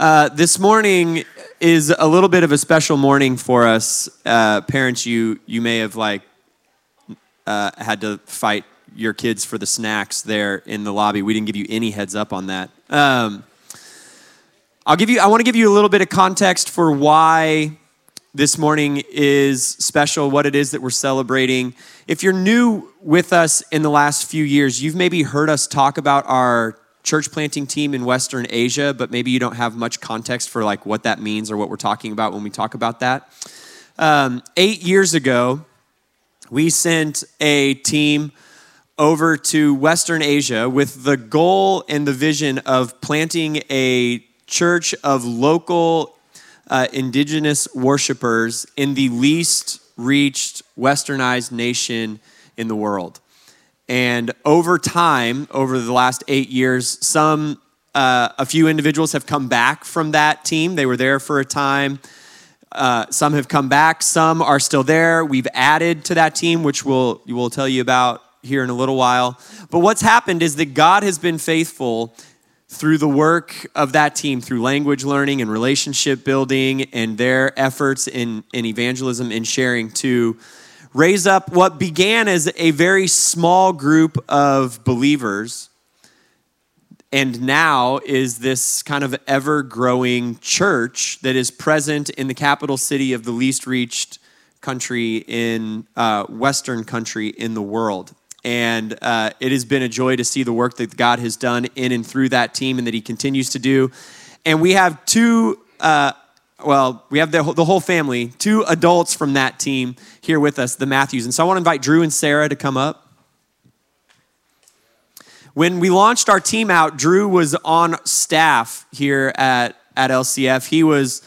Uh, this morning is a little bit of a special morning for us. Uh, parents, you you may have like uh, had to fight your kids for the snacks there in the lobby. We didn't give you any heads up on that. Um, I'll give you. I want to give you a little bit of context for why this morning is special. What it is that we're celebrating. If you're new with us in the last few years, you've maybe heard us talk about our church planting team in Western Asia, but maybe you don't have much context for like what that means or what we're talking about when we talk about that. Um, eight years ago, we sent a team over to Western Asia with the goal and the vision of planting a church of local uh, indigenous worshipers in the least reached westernized nation in the world. And over time, over the last eight years, some, uh, a few individuals have come back from that team. They were there for a time. Uh, some have come back. Some are still there. We've added to that team, which we'll, we'll tell you about here in a little while. But what's happened is that God has been faithful through the work of that team, through language learning and relationship building and their efforts in, in evangelism and sharing to raise up what began as a very small group of believers and now is this kind of ever growing church that is present in the capital city of the least reached country in uh, western country in the world. And uh, it has been a joy to see the work that god has done in and through that team and that he continues to do. And we have two uh, well, we have the, the whole family, two adults from that team here with us, the Matthews. And so I want to invite Drew and Sarah to come up. When we launched our team out, Drew was on staff here at, at LCF. He was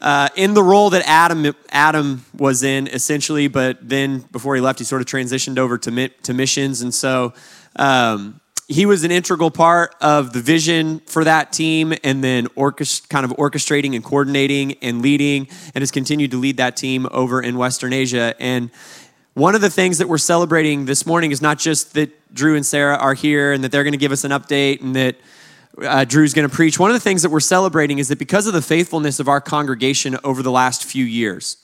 uh, in the role that Adam, Adam was in, essentially, but then before he left, he sort of transitioned over to, to missions. And so um, he was an integral part of the vision for that team and then orchest- kind of orchestrating and coordinating and leading and has continued to lead that team over in Western Asia. And one of the things that we're celebrating this morning is not just that Drew and Sarah are here and that they're going to give us an update and that uh, Drew's going to preach. One of the things that we're celebrating is that because of the faithfulness of our congregation over the last few years,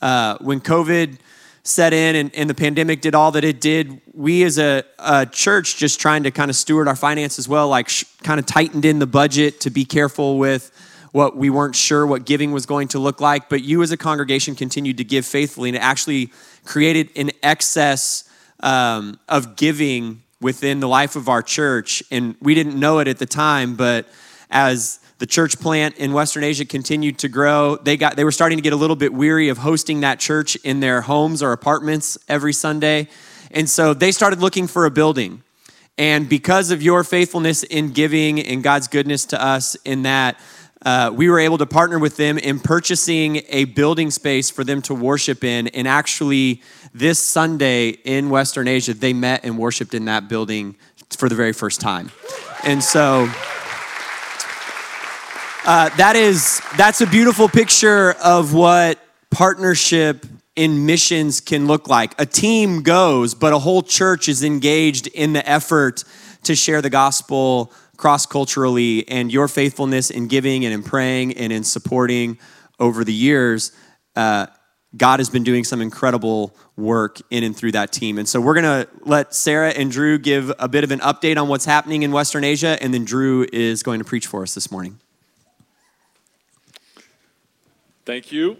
uh, when COVID set in and, and the pandemic did all that it did, we as a, a church just trying to kind of steward our finances well, like sh- kind of tightened in the budget to be careful with what we weren't sure what giving was going to look like. But you as a congregation continued to give faithfully and it actually created an excess um, of giving within the life of our church. And we didn't know it at the time, but as the church plant in Western Asia continued to grow. They got they were starting to get a little bit weary of hosting that church in their homes or apartments every Sunday. And so they started looking for a building. And because of your faithfulness in giving and God's goodness to us in that, uh, we were able to partner with them in purchasing a building space for them to worship in. And actually, this Sunday in Western Asia, they met and worshiped in that building for the very first time. And so. Uh, that is that's a beautiful picture of what partnership in missions can look like. A team goes, but a whole church is engaged in the effort to share the gospel cross culturally. And your faithfulness in giving and in praying and in supporting over the years, uh, God has been doing some incredible work in and through that team. And so we're going to let Sarah and Drew give a bit of an update on what's happening in Western Asia, and then Drew is going to preach for us this morning. Thank you.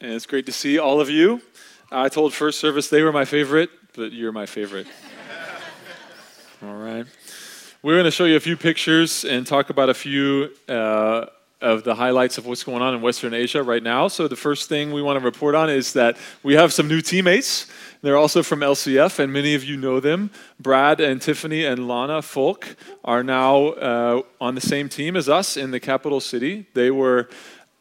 And it's great to see all of you. I told first service they were my favorite, but you're my favorite. all right. We're going to show you a few pictures and talk about a few uh, of the highlights of what's going on in Western Asia right now. So, the first thing we want to report on is that we have some new teammates. They're also from LCF, and many of you know them. Brad and Tiffany and Lana Folk are now uh, on the same team as us in the capital city. They were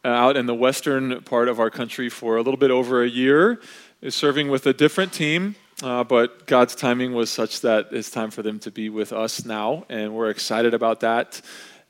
out in the western part of our country for a little bit over a year, is serving with a different team. Uh, but God's timing was such that it's time for them to be with us now, and we're excited about that.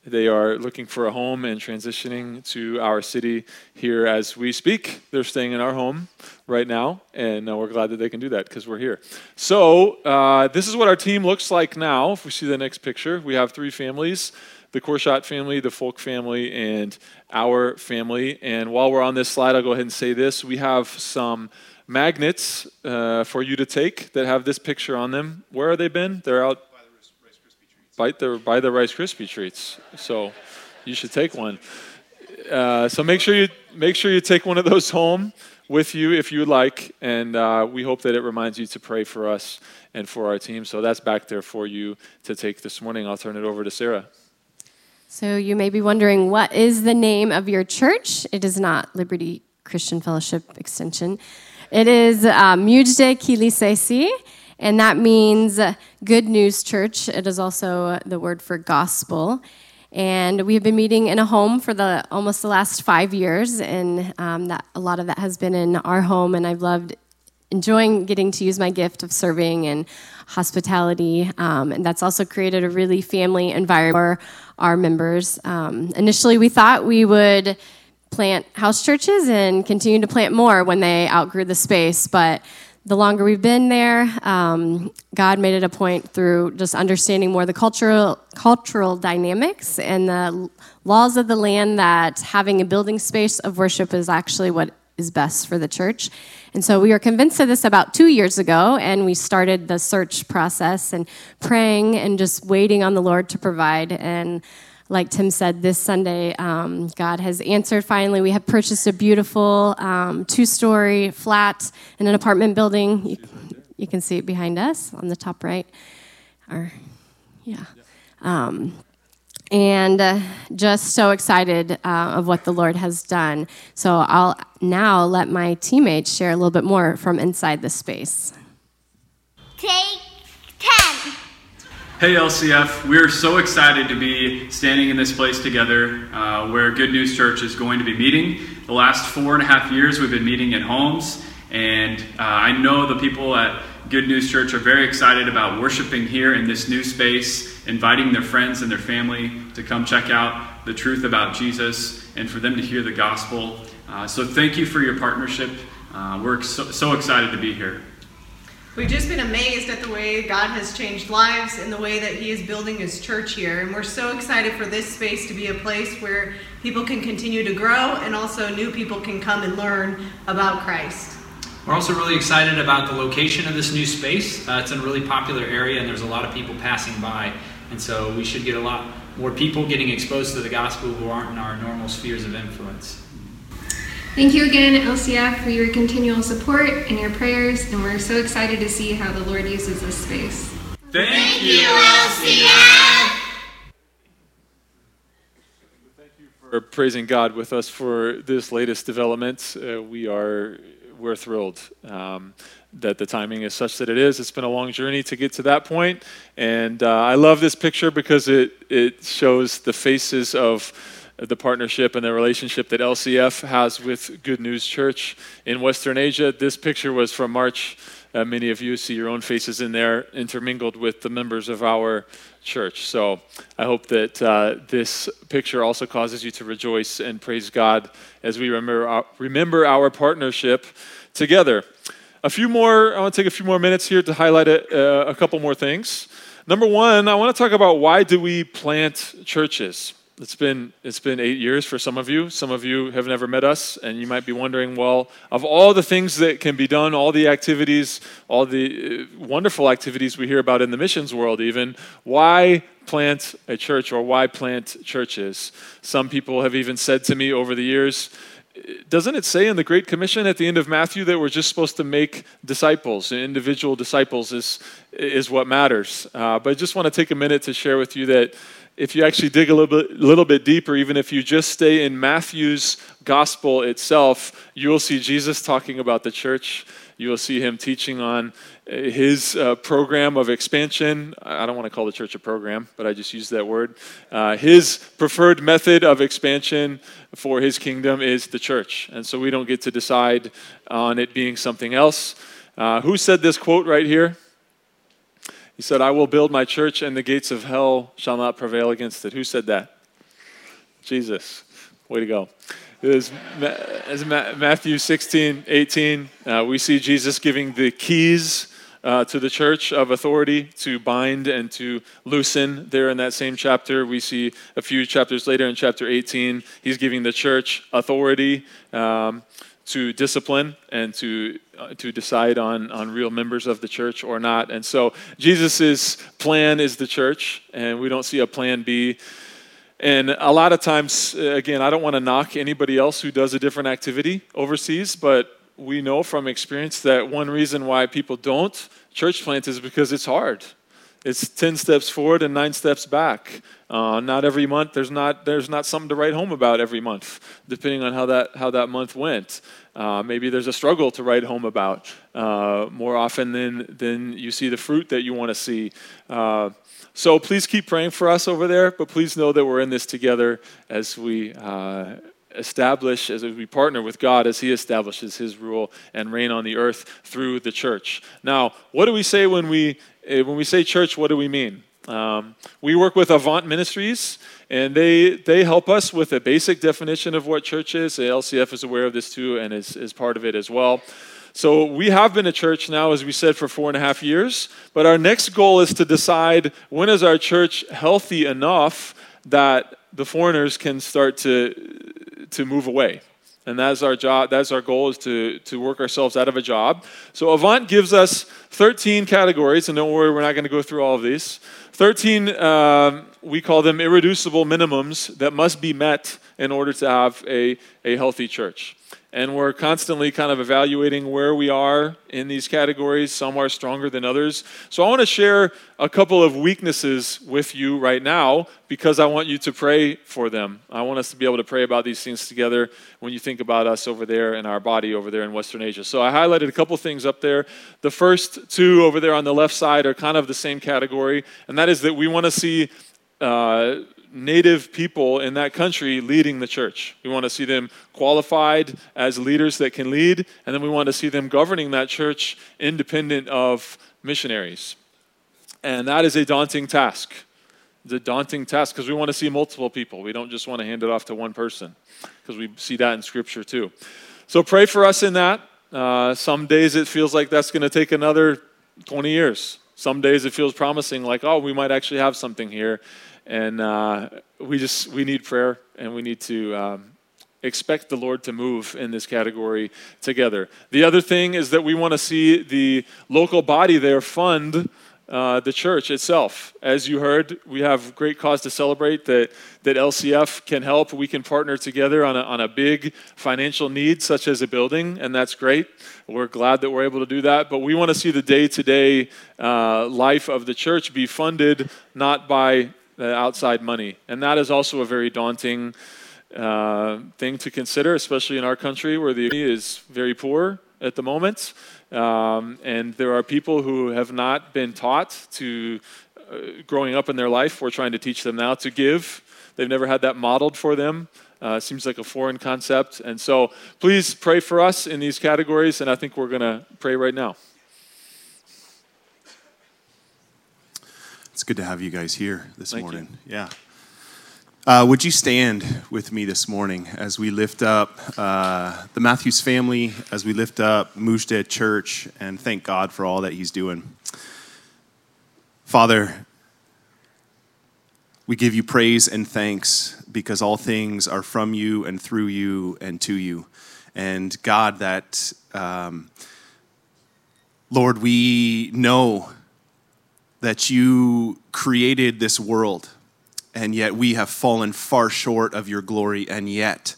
They are looking for a home and transitioning to our city here as we speak. They're staying in our home right now, and uh, we're glad that they can do that because we're here. So, uh, this is what our team looks like now. If we see the next picture, we have three families the Korshot family, the Folk family, and our family. And while we're on this slide, I'll go ahead and say this. We have some magnets uh, for you to take that have this picture on them. Where are they been? They're out by the, by the Rice Krispie treats. So you should take one. Uh, so make sure you make sure you take one of those home with you if you would like, and uh, we hope that it reminds you to pray for us and for our team. So that's back there for you to take this morning. I'll turn it over to Sarah. So you may be wondering, what is the name of your church? It is not Liberty Christian Fellowship Extension. It is Mujde Kilisesi, and that means Good News Church. It is also the word for gospel. And we've been meeting in a home for the almost the last five years, and um, that a lot of that has been in our home. And I've loved enjoying getting to use my gift of serving and hospitality. Um, and that's also created a really family environment for our members. Um, initially, we thought we would plant house churches and continue to plant more when they outgrew the space, but the longer we've been there, um, God made it a point through just understanding more the cultural cultural dynamics and the laws of the land that having a building space of worship is actually what is best for the church. And so we were convinced of this about two years ago, and we started the search process and praying and just waiting on the Lord to provide. And like Tim said, this Sunday, um, God has answered finally. We have purchased a beautiful um, two story flat in an apartment building. You, you, can see it behind us on the top right. Or, yeah. Um, and uh, just so excited uh, of what the Lord has done. So I'll now let my teammates share a little bit more from inside the space. Take 10. Hey LCF, we're so excited to be standing in this place together uh, where Good News Church is going to be meeting. The last four and a half years we've been meeting in homes, and uh, I know the people at Good News Church are very excited about worshiping here in this new space, inviting their friends and their family to come check out the truth about Jesus and for them to hear the gospel. Uh, so thank you for your partnership. Uh, we're so, so excited to be here. We've just been amazed at the way God has changed lives and the way that He is building His church here. And we're so excited for this space to be a place where people can continue to grow and also new people can come and learn about Christ. We're also really excited about the location of this new space. Uh, it's in a really popular area and there's a lot of people passing by. And so we should get a lot more people getting exposed to the gospel who aren't in our normal spheres of influence. Thank you again, LCF, for your continual support and your prayers, and we're so excited to see how the Lord uses this space. Thank, Thank you, LCF. Thank you for praising God with us for this latest development. Uh, we are we're thrilled um, that the timing is such that it is. It's been a long journey to get to that point, and uh, I love this picture because it it shows the faces of the partnership and the relationship that LCF has with Good News Church in Western Asia. This picture was from March. Uh, many of you see your own faces in there, intermingled with the members of our church. So I hope that uh, this picture also causes you to rejoice and praise God as we remember our, remember our partnership together. A few more, I want to take a few more minutes here to highlight a, uh, a couple more things. Number one, I want to talk about why do we plant churches? It's been, it's been eight years for some of you. Some of you have never met us, and you might be wondering well, of all the things that can be done, all the activities, all the uh, wonderful activities we hear about in the missions world, even, why plant a church or why plant churches? Some people have even said to me over the years, doesn't it say in the Great Commission at the end of Matthew that we're just supposed to make disciples? Individual disciples is, is what matters. Uh, but I just want to take a minute to share with you that if you actually dig a little bit, little bit deeper, even if you just stay in Matthew's gospel itself, you will see Jesus talking about the church. You will see him teaching on uh, his uh, program of expansion. I don't want to call the church a program, but I just use that word. Uh, his preferred method of expansion for his kingdom is the church. And so we don't get to decide on it being something else. Uh, who said this quote right here? He said, I will build my church, and the gates of hell shall not prevail against it. Who said that? Jesus. Way to go. Is Matthew 16, 18. Uh, we see Jesus giving the keys uh, to the church of authority to bind and to loosen. There in that same chapter, we see a few chapters later in chapter 18, he's giving the church authority um, to discipline and to uh, to decide on on real members of the church or not. And so Jesus's plan is the church, and we don't see a plan B. And a lot of times, uh, again, I don't want to knock anybody else who does a different activity overseas, but we know from experience that one reason why people don't church plant is because it's hard. It's 10 steps forward and nine steps back. Uh, not every month, there's not, there's not something to write home about every month, depending on how that, how that month went. Uh, maybe there's a struggle to write home about uh, more often than, than you see the fruit that you want to see. So please keep praying for us over there, but please know that we're in this together as we uh, establish, as we partner with God as He establishes His rule and reign on the earth through the church. Now, what do we say when we eh, when we say church? What do we mean? Um, we work with Avant Ministries, and they they help us with a basic definition of what church is. LCF is aware of this too, and is is part of it as well. So we have been a church now, as we said, for four and a half years. But our next goal is to decide when is our church healthy enough that the foreigners can start to to move away. And that's our job, that's our goal is to, to work ourselves out of a job. So Avant gives us 13 categories, and don't worry, we're not going to go through all of these. 13, um, we call them irreducible minimums that must be met in order to have a, a healthy church and we're constantly kind of evaluating where we are in these categories. Some are stronger than others. So I want to share a couple of weaknesses with you right now because I want you to pray for them. I want us to be able to pray about these things together when you think about us over there and our body over there in Western Asia. So I highlighted a couple things up there. The first two over there on the left side are kind of the same category, and that is that we want to see. Uh, native people in that country leading the church. We want to see them qualified as leaders that can lead, and then we want to see them governing that church independent of missionaries. And that is a daunting task. It's a daunting task because we want to see multiple people. We don't just want to hand it off to one person because we see that in Scripture too. So pray for us in that. Uh, some days it feels like that's going to take another 20 years. Some days it feels promising, like, oh, we might actually have something here. And uh, we just we need prayer and we need to um, expect the lord to move in this category together. The other thing is that we want to see the local body there fund uh, the church itself. As you heard, we have great cause to celebrate that, that LCF can help. We can partner together on a, on a big financial need, such as a building, and that's great. We're glad that we're able to do that. But we want to see the day to day life of the church be funded not by outside money. And that is also a very daunting uh, thing to consider, especially in our country where the economy is very poor at the moment. Um, and there are people who have not been taught to, uh, growing up in their life, we're trying to teach them now to give. They've never had that modeled for them. Uh, seems like a foreign concept. And so please pray for us in these categories, and I think we're going to pray right now. It's good to have you guys here this Thank morning. You. Yeah. Uh, would you stand with me this morning as we lift up uh, the Matthews family, as we lift up Mujde Church, and thank God for all that He's doing? Father, we give you praise and thanks because all things are from you and through you and to you. And God, that, um, Lord, we know that you created this world, and yet we have fallen far short of your glory, and yet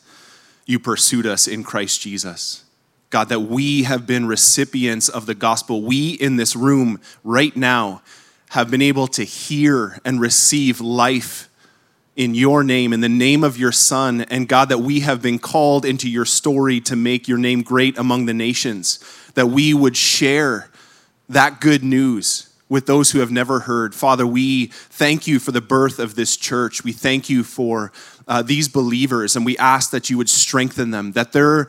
you pursued us in Christ Jesus. God, that we have been recipients of the gospel. We in this room right now have been able to hear and receive life in your name, in the name of your Son. And God, that we have been called into your story to make your name great among the nations, that we would share that good news with those who have never heard. Father, we thank you for the birth of this church. We thank you for uh, these believers, and we ask that you would strengthen them, that their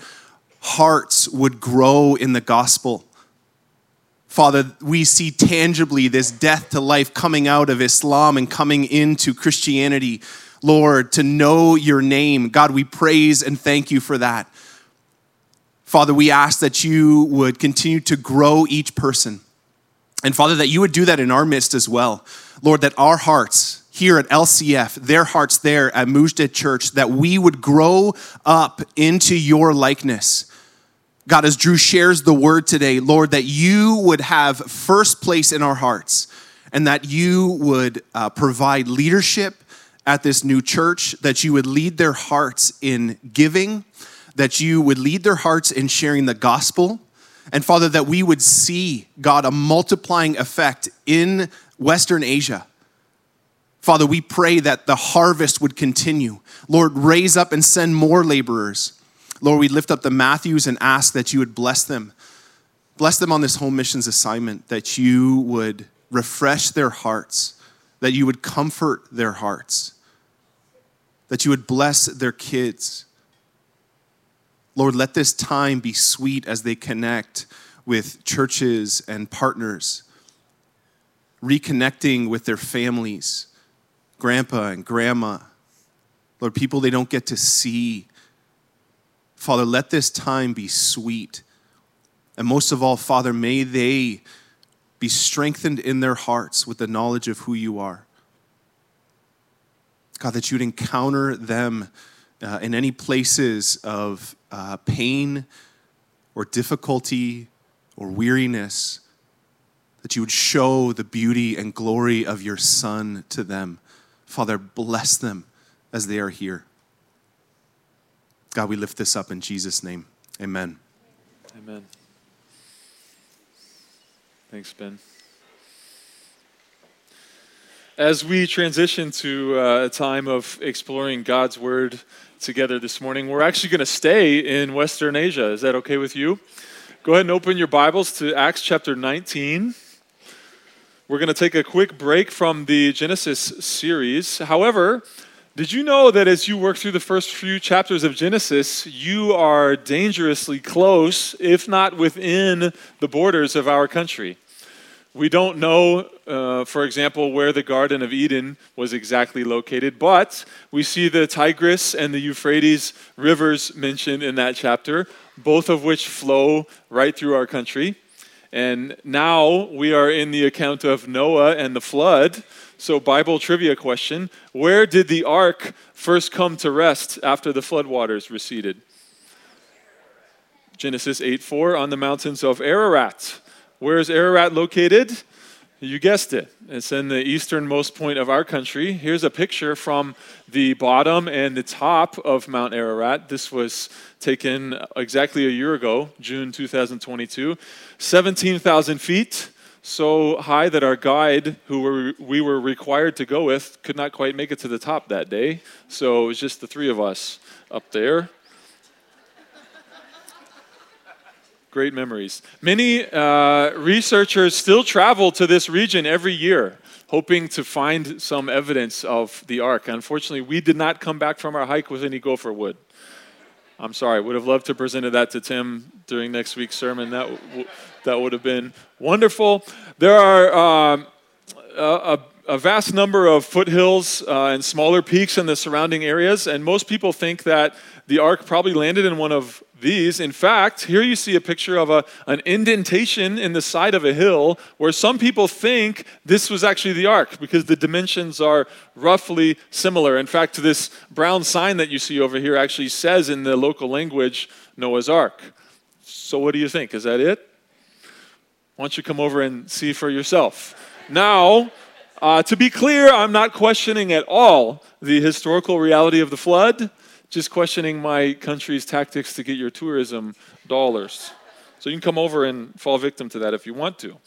hearts would grow in the gospel. Father, we see tangibly this death to life coming out of Islam and coming into Christianity. Lord, to know your name. God, we praise and thank you for that. Father, we ask that you would continue to grow each person And Father, that you would do that in our midst as well. Lord, that our hearts here at LCF, their hearts there at Mujde Church, that we would grow up into your likeness. God, as Drew shares the word today, Lord, that you would have first place in our hearts and that you would uh, provide leadership at this new church, that you would lead their hearts in giving, that you would lead their hearts in sharing the gospel. And Father, that we would see, God, a multiplying effect in Western Asia. Father, we pray that the harvest would continue. Lord, raise up and send more laborers. Lord, we lift up the Matthews and ask that you would bless them. Bless them on this home missions assignment, that you would refresh their hearts, that you would comfort their hearts, that you would bless their kids. Lord, let this time be sweet as they connect with churches and partners, reconnecting with their families, grandpa and grandma. Lord, people they don't get to see. Father, let this time be sweet. And most of all, Father, may they be strengthened in their hearts with the knowledge of who you are. God, that you'd encounter them uh, in any places of uh, pain or difficulty or weariness, that you would show the beauty and glory of your Son to them. Father, bless them as they are here. God, we lift this up in Jesus' name. Amen. Amen. Thanks, Ben. As we transition to uh, a time of exploring God's Word together this morning, we're actually going to stay in Western Asia. Is that okay with you? Go ahead and open your Bibles to Acts chapter 19. We're going to take a quick break from the Genesis series. However, did you know that as you work through the first few chapters of Genesis, you are dangerously close, if not within the borders of our country? We don't know, uh, for example, where the Garden of Eden was exactly located, but we see the Tigris and the Euphrates rivers mentioned in that chapter, both of which flow right through our country. And now we are in the account of Noah and the flood. So, Bible trivia question Where did the ark first come to rest after the floodwaters receded? Genesis 8 4 on the mountains of Ararat. Where is Ararat located? You guessed it. It's in the easternmost point of our country. Here's a picture from the bottom and the top of Mount Ararat. This was taken exactly a year ago, June 2022. 17,000 feet, so high that our guide, who we were required to go with, could not quite make it to the top that day. So it was just the three of us up there. Great memories. Many uh, researchers still travel to this region every year, hoping to find some evidence of the ark. Unfortunately, we did not come back from our hike with any gopher wood. I'm sorry. Would have loved to presented that to Tim during next week's sermon. That w- that would have been wonderful. There are um, a, a, vast number of foothills uh, and smaller peaks in the surrounding areas, and most people think that the ark probably landed in one of these. In fact, here you see a picture of a, an indentation in the side of a hill where some people think this was actually the ark because the dimensions are roughly similar. In fact, this brown sign that you see over here actually says in the local language Noah's Ark. So, what do you think? Is that it? Why don't you come over and see for yourself? Now, uh, to be clear, I'm not questioning at all the historical reality of the flood just questioning my country's tactics to get your tourism dollars. So you can come over and fall victim to that if you want to.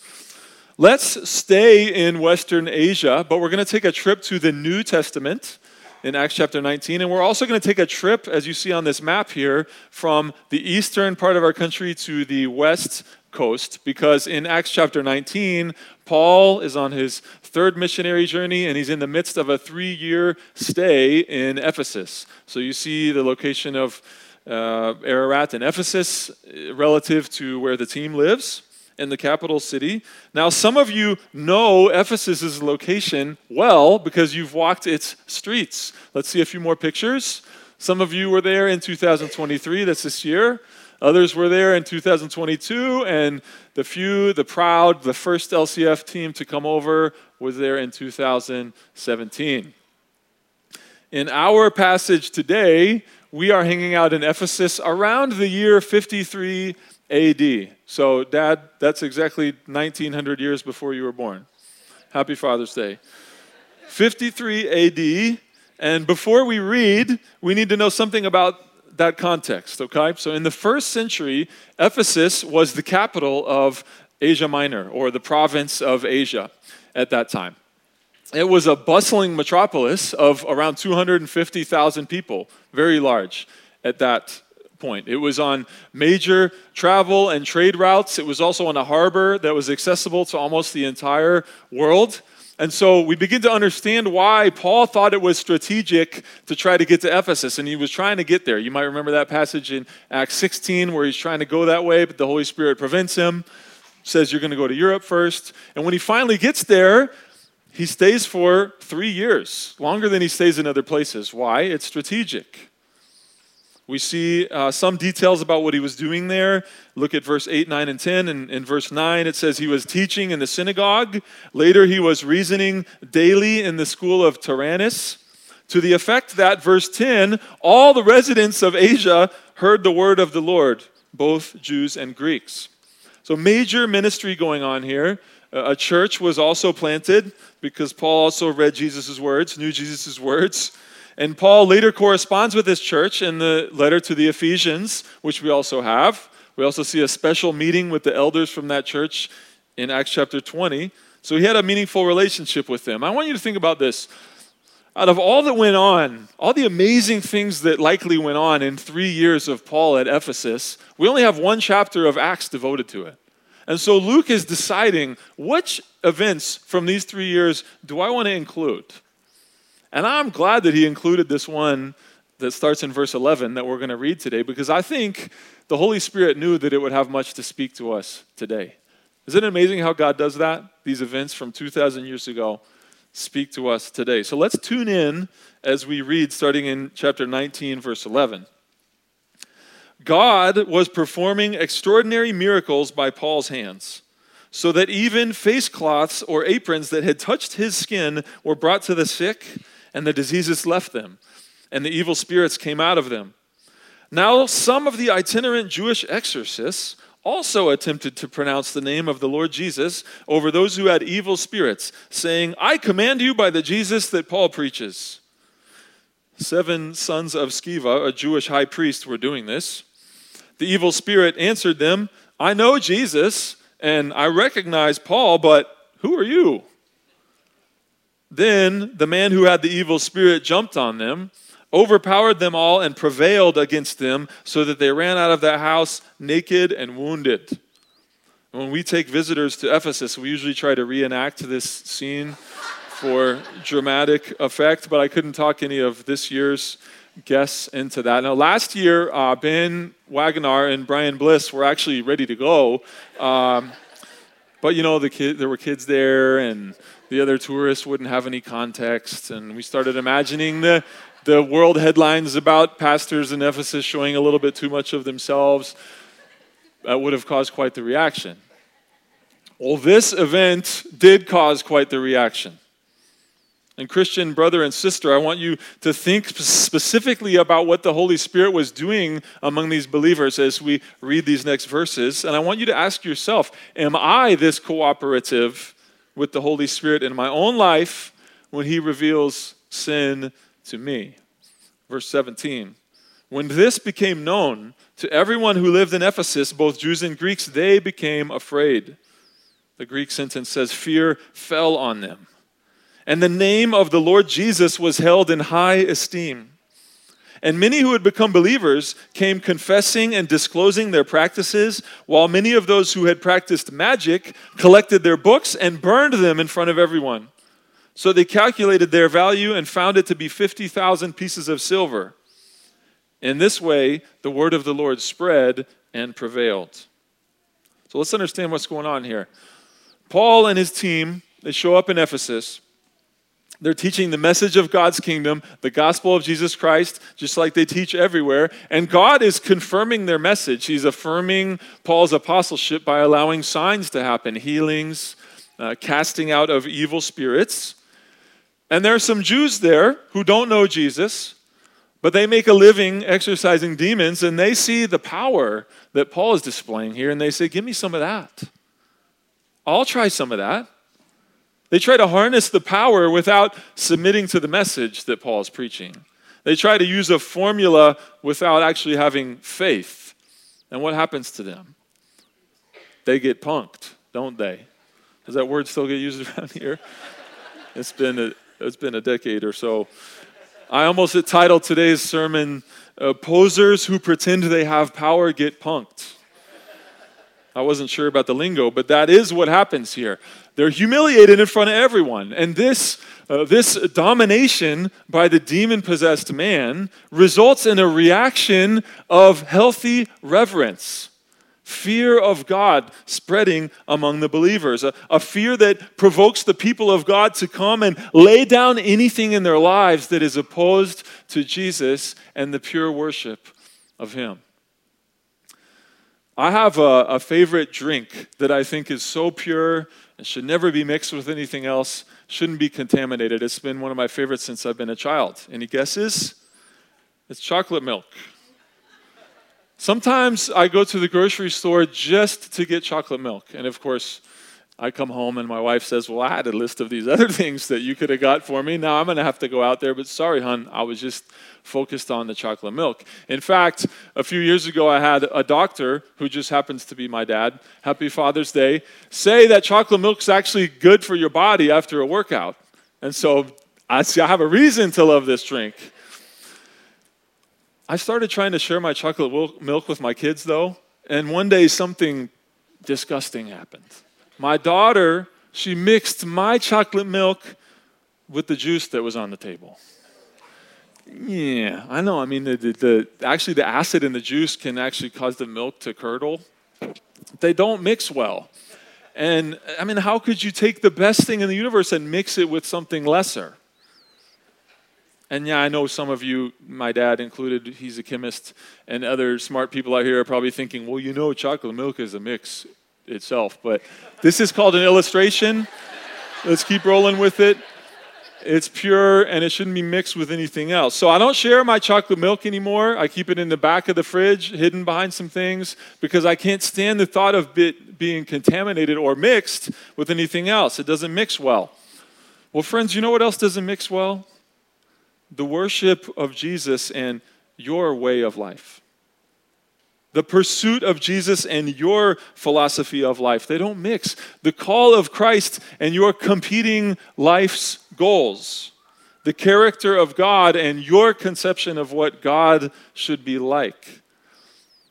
Let's stay in Western Asia, but we're going to take a trip to the New Testament in Acts chapter 19. And we're also going to take a trip, as you see on this map here, from the eastern part of our country to the west coast, because in Acts chapter 19, Paul is on his third missionary journey and he's in the midst of a three year stay in Ephesus. So you see the location of uh, Ararat in Ephesus uh, relative to where the team lives in the capital city. Now, some of you know Ephesus' location well because you've walked its streets. Let's see a few more pictures. Some of you were there in 2023, that's this year. Others were there in 2022, and the few, the proud, the first LCF team to come over was there in 2017. In our passage today, we are hanging out in Ephesus around the year 53 AD. So, Dad, that's exactly 1900 years before you were born. Happy Father's Day. 53 AD. And before we read, we need to know something about that context, okay? So, in the first century, Ephesus was the capital of Asia Minor, or the province of Asia at that time. It was a bustling metropolis of around 250,000 people, very large at that point. It was on major travel and trade routes. It was also on a harbor that was accessible to almost the entire world. And so we begin to understand why Paul thought it was strategic to try to get to Ephesus, and he was trying to get there. You might remember that passage in Acts 16 where he's trying to go that way, but the Holy Spirit prevents him, says you're going to go to Europe first. And when he finally gets there, he stays for three years, longer than he stays in other places. Why? It's strategic. We see uh, some details about what he was doing there. Look at verse 8, 9, and 10. And in verse 9, it says he was teaching in the synagogue. Later, he was reasoning daily in the school of Tyrannus. To the effect that, verse 10, all the residents of Asia heard the word of the Lord, both Jews and Greeks. So, major ministry going on here. A church was also planted because Paul also read Jesus' words, knew Jesus' words. And Paul later corresponds with this church in the letter to the Ephesians, which we also have. We also see a special meeting with the elders from that church in Acts chapter 20. So he had a meaningful relationship with them. I want you to think about this. Out of all that went on, all the amazing things that likely went on in three years of Paul at Ephesus, we only have one chapter of Acts devoted to it. And so Luke is deciding which events from these three years do I want to include? And I'm glad that he included this one that starts in verse 11 that we're going to read today because I think the Holy Spirit knew that it would have much to speak to us today. Isn't it amazing how God does that? These events from 2,000 years ago speak to us today. So let's tune in as we read starting in chapter 19, verse 11. God was performing extraordinary miracles by Paul's hands so that even face cloths or aprons that had touched his skin were brought to the sick and the diseases left them, and the evil spirits came out of them. Now, some of the itinerant Jewish exorcists also attempted to pronounce the name of the Lord Jesus over those who had evil spirits, saying, I command you by the Jesus that Paul preaches. Seven sons of Sceva, a Jewish high priest, were doing this. The evil spirit answered them, I know Jesus, and I recognize Paul, but who are you? Then the man who had the evil spirit jumped on them, overpowered them all, and prevailed against them, so that they ran out of that house naked and wounded. When we take visitors to Ephesus, we usually try to reenact this scene for dramatic effect, but I couldn't talk any of this year's guests into that. Now, last year, uh, Ben Wagonar and Brian Bliss were actually ready to go. Um, but you know, the kid, there were kids there, and the other tourists wouldn't have any context. And we started imagining the, the world headlines about pastors in Ephesus showing a little bit too much of themselves. That would have caused quite the reaction. Well, this event did cause quite the reaction. And, Christian brother and sister, I want you to think specifically about what the Holy Spirit was doing among these believers as we read these next verses. And I want you to ask yourself Am I this cooperative with the Holy Spirit in my own life when He reveals sin to me. Verse 17 When this became known to everyone who lived in Ephesus, both Jews and Greeks, they became afraid. The Greek sentence says, Fear fell on them. And the name of the Lord Jesus was held in high esteem. And many who had become believers came confessing and disclosing their practices, while many of those who had practiced magic collected their books and burned them in front of everyone. So they calculated their value and found it to be 50,000 pieces of silver. In this way, the word of the Lord spread and prevailed. So let's understand what's going on here. Paul and his team, they show up in Ephesus. They're teaching the message of God's kingdom, the gospel of Jesus Christ, just like they teach everywhere. And God is confirming their message. He's affirming Paul's apostleship by allowing signs to happen healings, uh, casting out of evil spirits. And there are some Jews there who don't know Jesus, but they make a living exorcising demons, and they see the power that Paul is displaying here, and they say, Give me some of that. I'll try some of that. They try to harness the power without submitting to the message that Paul is preaching. They try to use a formula without actually having faith. And what happens to them? They get punked, don't they? Does that word still get used around here? It's been a, it's been a decade or so. I almost titled today's sermon, uh, Posers Who Pretend They Have Power Get Punked. I wasn't sure about the lingo, but that is what happens here. They're humiliated in front of everyone. And this, uh, this domination by the demon possessed man results in a reaction of healthy reverence. Fear of God spreading among the believers, a, a fear that provokes the people of God to come and lay down anything in their lives that is opposed to Jesus and the pure worship of Him. I have a, a, favorite drink that I think is so pure should never be mixed with anything else, shouldn't be contaminated. It's been one of my favorites since I've been a child. Any guesses? It's chocolate milk. Sometimes I go to the grocery store just to get chocolate milk. And of course, I come home and my wife says, Well, I had a list of these other things that you could have got for me. Now I'm going to have to go out there, but sorry, hon, I was just focused on the chocolate milk. In fact, a few years ago, I had a doctor who just happens to be my dad, Happy Father's Day, say that chocolate milk's actually good for your body after a workout. And so I see I have a reason to love this drink. I started trying to share my chocolate milk with my kids, though, and one day something disgusting happened. My daughter, she mixed my chocolate milk with the juice that was on the table. Yeah, I know. I mean, the, the, the, actually, the acid in the juice can actually cause the milk to curdle. They don't mix well. And I mean, how could you take the best thing in the universe and mix it with something lesser? And yeah, I know some of you, my dad included, he's a chemist, and other smart people out here are probably thinking, well, you know, chocolate milk is a mix itself. But this is called an illustration. Let's keep rolling with it. It's pure and it shouldn't be mixed with anything else. So I don't share my chocolate milk anymore. I keep it in the back of the fridge, hidden behind some things, because I can't stand the thought of it being contaminated or mixed with anything else. It doesn't mix well. Well, friends, you know what else doesn't mix well? The worship of Jesus and your way of life the pursuit of Jesus and your philosophy of life. They don't mix. The call of Christ and your competing life's goals. The character of God and your conception of what God should be like.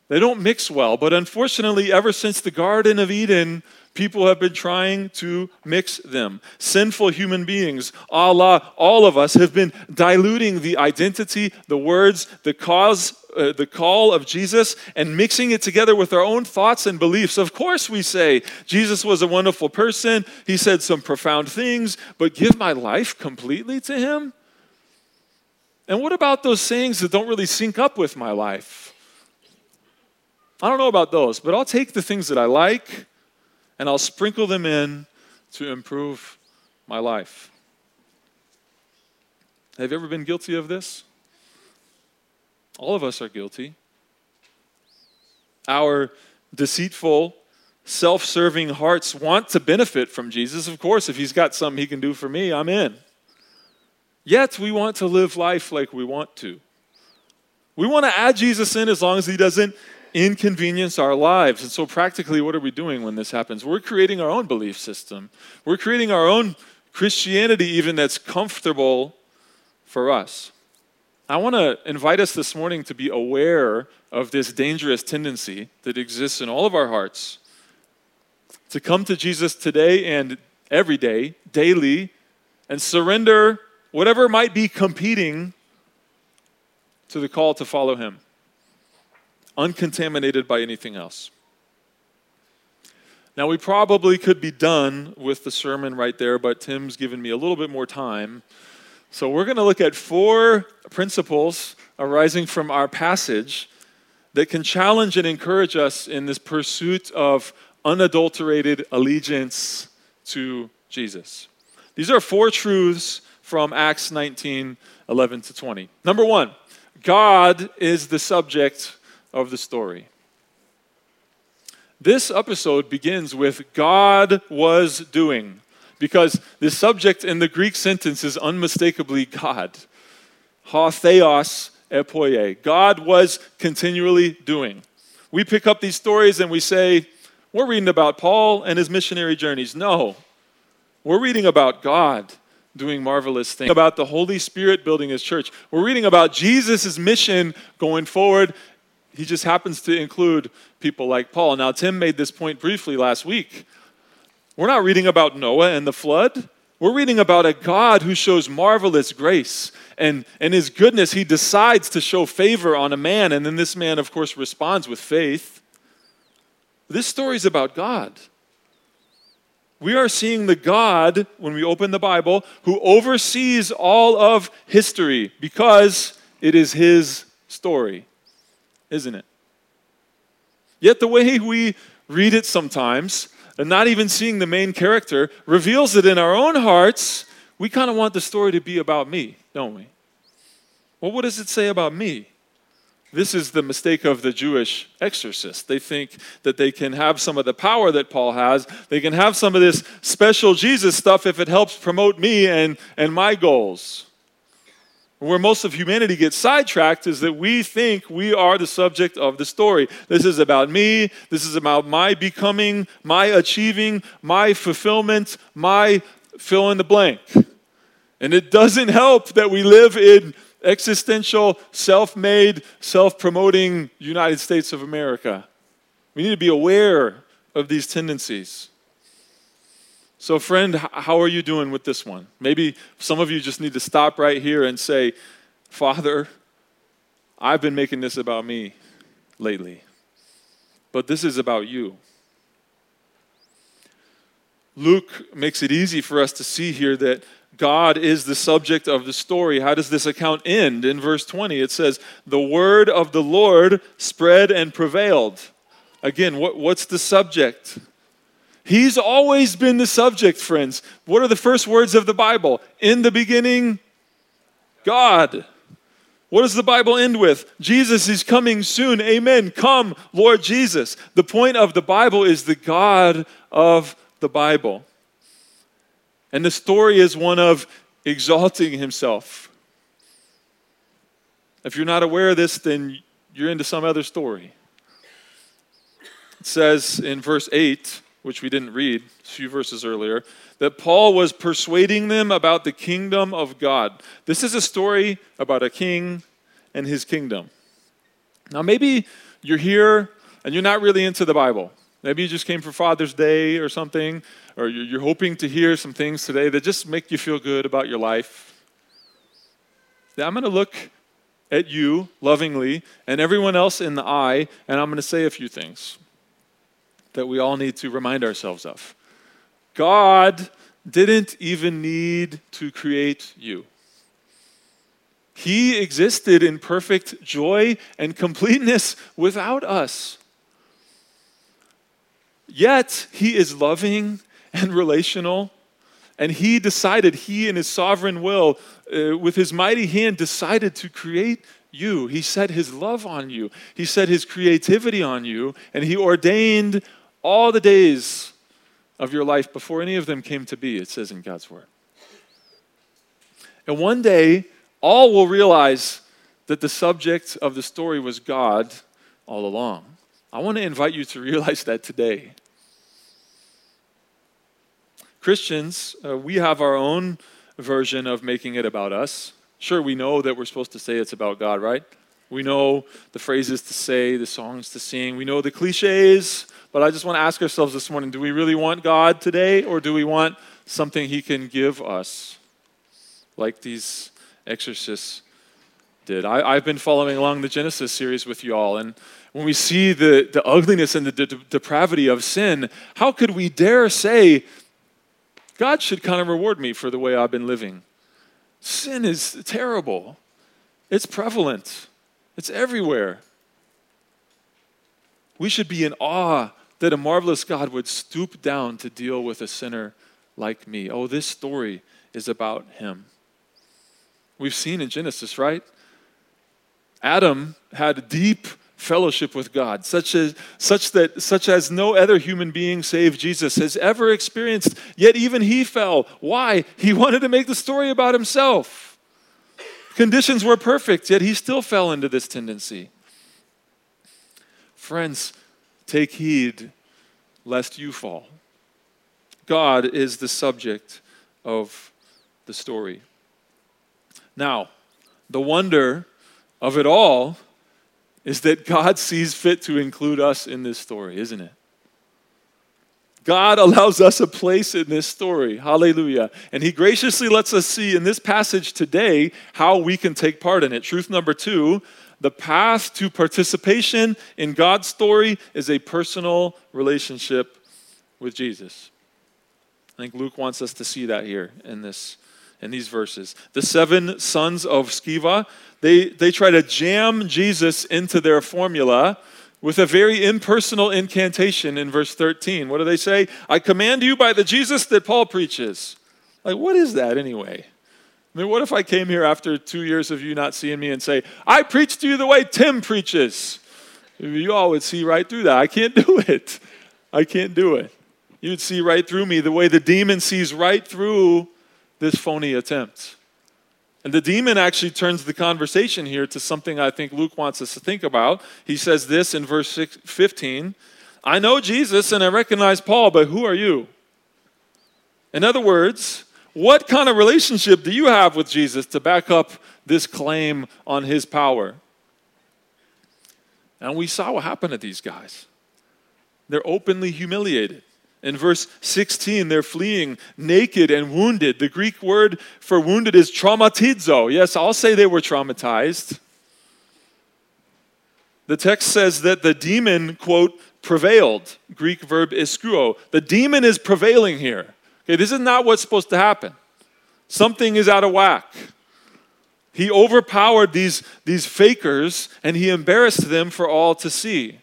They don't mix well, but unfortunately, ever since the Garden of Eden, people have been trying to mix them. Sinful human beings, Allah, all of us, have been diluting the identity, the words, the cause uh, the call of Jesus and mixing it together with our own thoughts and beliefs. Of course, we say Jesus was a wonderful person, he said some profound things, but give my life completely to him? And what about those sayings that don't really sync up with my life? I don't know about those, but I'll take the things that I like and I'll sprinkle them in to improve my life. Have you ever been guilty of this? All of us are guilty. Our deceitful, self serving hearts want to benefit from Jesus. Of course, if he's got something he can do for me, I'm in. Yet we want to live life like we want to. We want to add Jesus in as long as he doesn't inconvenience our lives. And so, practically, what are we doing when this happens? We're creating our own belief system, we're creating our own Christianity, even that's comfortable for us. I want to invite us this morning to be aware of this dangerous tendency that exists in all of our hearts to come to Jesus today and every day, daily, and surrender whatever might be competing to the call to follow Him, uncontaminated by anything else. Now, we probably could be done with the sermon right there, but Tim's given me a little bit more time. So, we're going to look at four principles arising from our passage that can challenge and encourage us in this pursuit of unadulterated allegiance to Jesus. These are four truths from Acts 19 11 to 20. Number one, God is the subject of the story. This episode begins with God was doing, because the subject in the Greek sentence is unmistakably God. Ha theos epoie. God was continually doing. We pick up these stories and we say, we're reading about Paul and his missionary journeys. No, we're reading about God doing marvelous things, about the Holy Spirit building his church. We're reading about Jesus' mission going forward. He just happens to include people like Paul. Now, Tim made this point briefly last week. We're not reading about Noah and the flood. We're reading about a God who shows marvelous grace. And in his goodness, he decides to show favor on a man. And then this man, of course, responds with faith. This story is about God. We are seeing the God, when we open the Bible, who oversees all of history because it is his story, isn't it? Yet the way we read it sometimes, and not even seeing the main character, reveals that in our own hearts, we kind of want the story to be about me, don't we? Well, what does it say about me? This is the mistake of the Jewish exorcist. They think that they can have some of the power that Paul has. They can have some of this special Jesus stuff if it helps promote me and, and my goals. Where most of humanity gets sidetracked is that we think we are the subject of the story. This is about me. This is about my becoming, my achieving, my fulfillment, my fill in the blank. And it doesn't help that we live in existential, self made, self promoting United States of America. We need to be aware of these tendencies. So, friend, how are you doing with this one? Maybe some of you just need to stop right here and say, Father, I've been making this about me lately, but this is about you. Luke makes it easy for us to see here that God is the subject of the story. How does this account end? In verse 20, it says, The word of the Lord spread and prevailed. Again, what, what's the subject? He's always been the subject, friends. What are the first words of the Bible? In the beginning, God. What does the Bible end with? Jesus is coming soon. Amen. Come, Lord Jesus. The point of the Bible is the God of the Bible. And the story is one of exalting himself. If you're not aware of this, then you're into some other story. It says in verse 8, which we didn't read a few verses earlier, that Paul was persuading them about the kingdom of God. This is a story about a king and his kingdom. Now, maybe you're here and you're not really into the Bible. Maybe you just came for Father's Day or something, or you're hoping to hear some things today that just make you feel good about your life. I'm going to look at you lovingly and everyone else in the eye, and I'm going to say a few things that we all need to remind ourselves of. God didn't even need to create you. He existed in perfect joy and completeness without us. Yet, He is loving and relational. And He decided, He in His sovereign will, uh, with His mighty hand, decided to create you. He set His love on you, He set His creativity on you, and He ordained all the days of your life before any of them came to be, it says in God's Word. And one day, all will realize that the subject of the story was God all along. I want to invite you to realize that today. Christians, uh, we have our own version of making it about us. Sure, we know that we're supposed to say it's about God, right? We know the phrases to say, the songs to sing, we know the cliches, but I just want to ask ourselves this morning do we really want God today, or do we want something He can give us? Like these exorcists did. I, I've been following along the Genesis series with you all, and when we see the, the ugliness and the de- depravity of sin, how could we dare say, God should kind of reward me for the way I've been living? Sin is terrible, it's prevalent, it's everywhere. We should be in awe that a marvelous God would stoop down to deal with a sinner like me. Oh, this story is about him. We've seen in Genesis, right? Adam had deep fellowship with God, such as, such, that, such as no other human being save Jesus has ever experienced, yet even he fell. Why? He wanted to make the story about himself. Conditions were perfect, yet he still fell into this tendency. Friends, take heed lest you fall. God is the subject of the story. Now, the wonder of it all is that God sees fit to include us in this story, isn't it? God allows us a place in this story. Hallelujah. And He graciously lets us see in this passage today how we can take part in it. Truth number two the path to participation in God's story is a personal relationship with Jesus. I think Luke wants us to see that here in this in these verses. The seven sons of Sceva, they, they try to jam Jesus into their formula with a very impersonal incantation in verse 13. What do they say? I command you by the Jesus that Paul preaches. Like, what is that anyway? I mean, what if I came here after two years of you not seeing me and say, I preach to you the way Tim preaches? You all would see right through that. I can't do it. I can't do it. You'd see right through me the way the demon sees right through this phony attempt. And the demon actually turns the conversation here to something I think Luke wants us to think about. He says this in verse 15 I know Jesus and I recognize Paul, but who are you? In other words, what kind of relationship do you have with Jesus to back up this claim on his power? And we saw what happened to these guys. They're openly humiliated. In verse 16, they're fleeing naked and wounded. The Greek word for wounded is traumatizo. Yes, I'll say they were traumatized. The text says that the demon, quote, prevailed. Greek verb ischuo. The demon is prevailing here. Okay, this is not what's supposed to happen. Something is out of whack. He overpowered these, these fakers and he embarrassed them for all to see.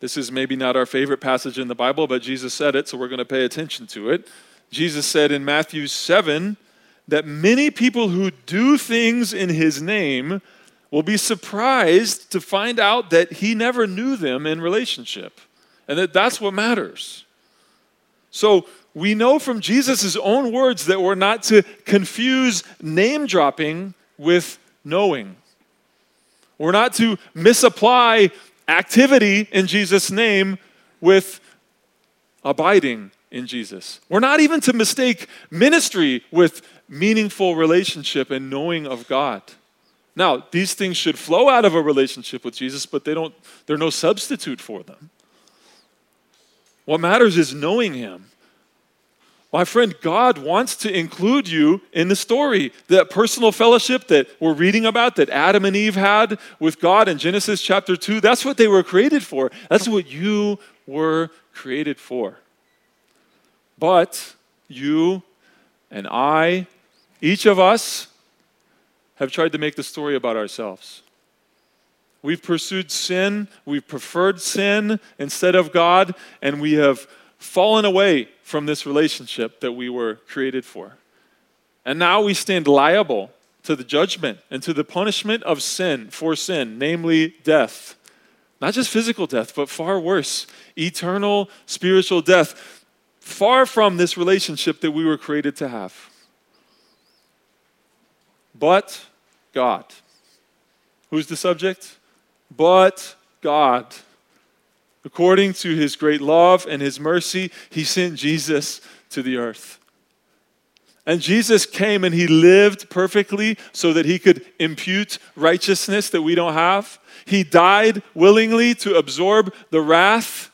This is maybe not our favorite passage in the Bible, but Jesus said it, so we're going to pay attention to it. Jesus said in Matthew 7 that many people who do things in his name will be surprised to find out that he never knew them in relationship and that that's what matters. So we know from Jesus' own words that we're not to confuse name dropping with knowing. We're not to misapply activity in Jesus' name with abiding in Jesus. We're not even to mistake ministry with meaningful relationship and knowing of God. Now, these things should flow out of a relationship with Jesus, but they don't, they're no substitute for them. What matters is knowing Him. My friend, God wants to include you in the story. That personal fellowship that we're reading about that Adam and Eve had with God in Genesis chapter 2, that's what they were created for. That's what you were created for. But you and I, each of us, have tried to make the story about ourselves. We've pursued sin, we've preferred sin instead of God, and we have fallen away from this relationship that we were created for. And now we stand liable to the judgment and to the punishment of sin for sin, namely death. Not just physical death, but far worse, eternal spiritual death, far from this relationship that we were created to have. But God. Who's the subject? But God. According to his great love and his mercy, he sent Jesus to the earth. And Jesus came and he lived perfectly so that he could impute righteousness that we don't have. He died willingly to absorb the wrath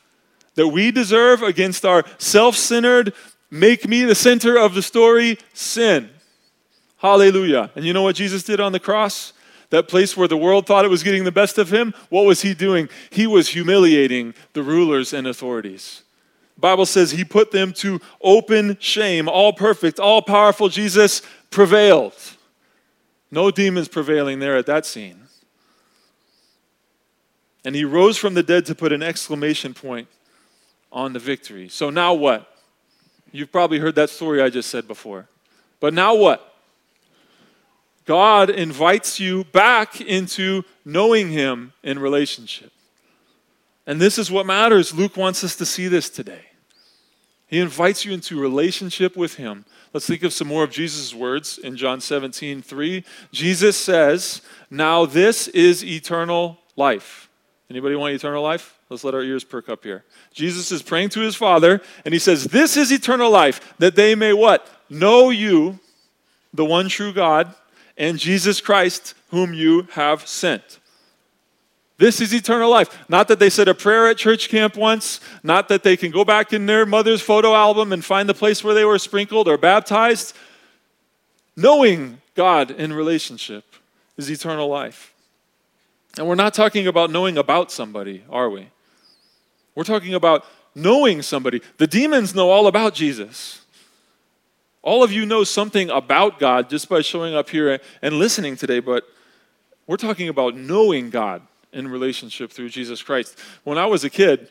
that we deserve against our self centered, make me the center of the story sin. Hallelujah. And you know what Jesus did on the cross? That place where the world thought it was getting the best of him, what was he doing? He was humiliating the rulers and authorities. The Bible says he put them to open shame. All perfect, all powerful Jesus prevailed. No demons prevailing there at that scene. And he rose from the dead to put an exclamation point on the victory. So now what? You've probably heard that story I just said before. But now what? God invites you back into knowing Him in relationship. And this is what matters. Luke wants us to see this today. He invites you into relationship with Him. Let's think of some more of Jesus' words in John 17, 3. Jesus says, Now this is eternal life. Anybody want eternal life? Let's let our ears perk up here. Jesus is praying to his Father, and he says, This is eternal life, that they may what? Know you, the one true God, and Jesus Christ, whom you have sent. This is eternal life. Not that they said a prayer at church camp once, not that they can go back in their mother's photo album and find the place where they were sprinkled or baptized. Knowing God in relationship is eternal life. And we're not talking about knowing about somebody, are we? We're talking about knowing somebody. The demons know all about Jesus. All of you know something about God just by showing up here and listening today, but we're talking about knowing God in relationship through Jesus Christ. When I was a kid,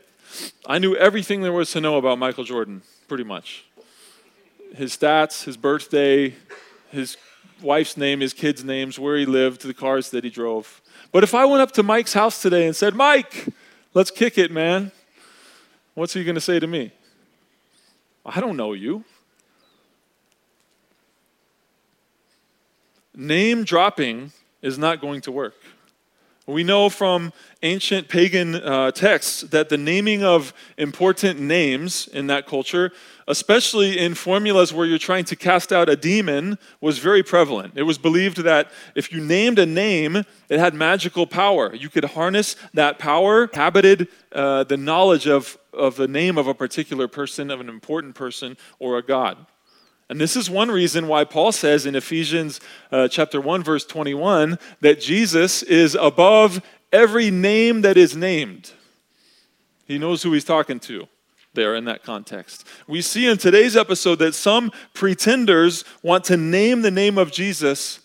I knew everything there was to know about Michael Jordan, pretty much. His stats, his birthday, his wife's name, his kids' names, where he lived, the cars that he drove. But if I went up to Mike's house today and said, Mike, let's kick it, man, what's he going to say to me? I don't know you. Name dropping is not going to work. We know from ancient pagan uh, texts that the naming of important names in that culture, especially in formulas where you're trying to cast out a demon, was very prevalent. It was believed that if you named a name, it had magical power. You could harness that power, habited uh, the knowledge of, of the name of a particular person, of an important person, or a god. And this is one reason why Paul says in Ephesians uh, chapter 1 verse 21 that Jesus is above every name that is named. He knows who he's talking to there in that context. We see in today's episode that some pretenders want to name the name of Jesus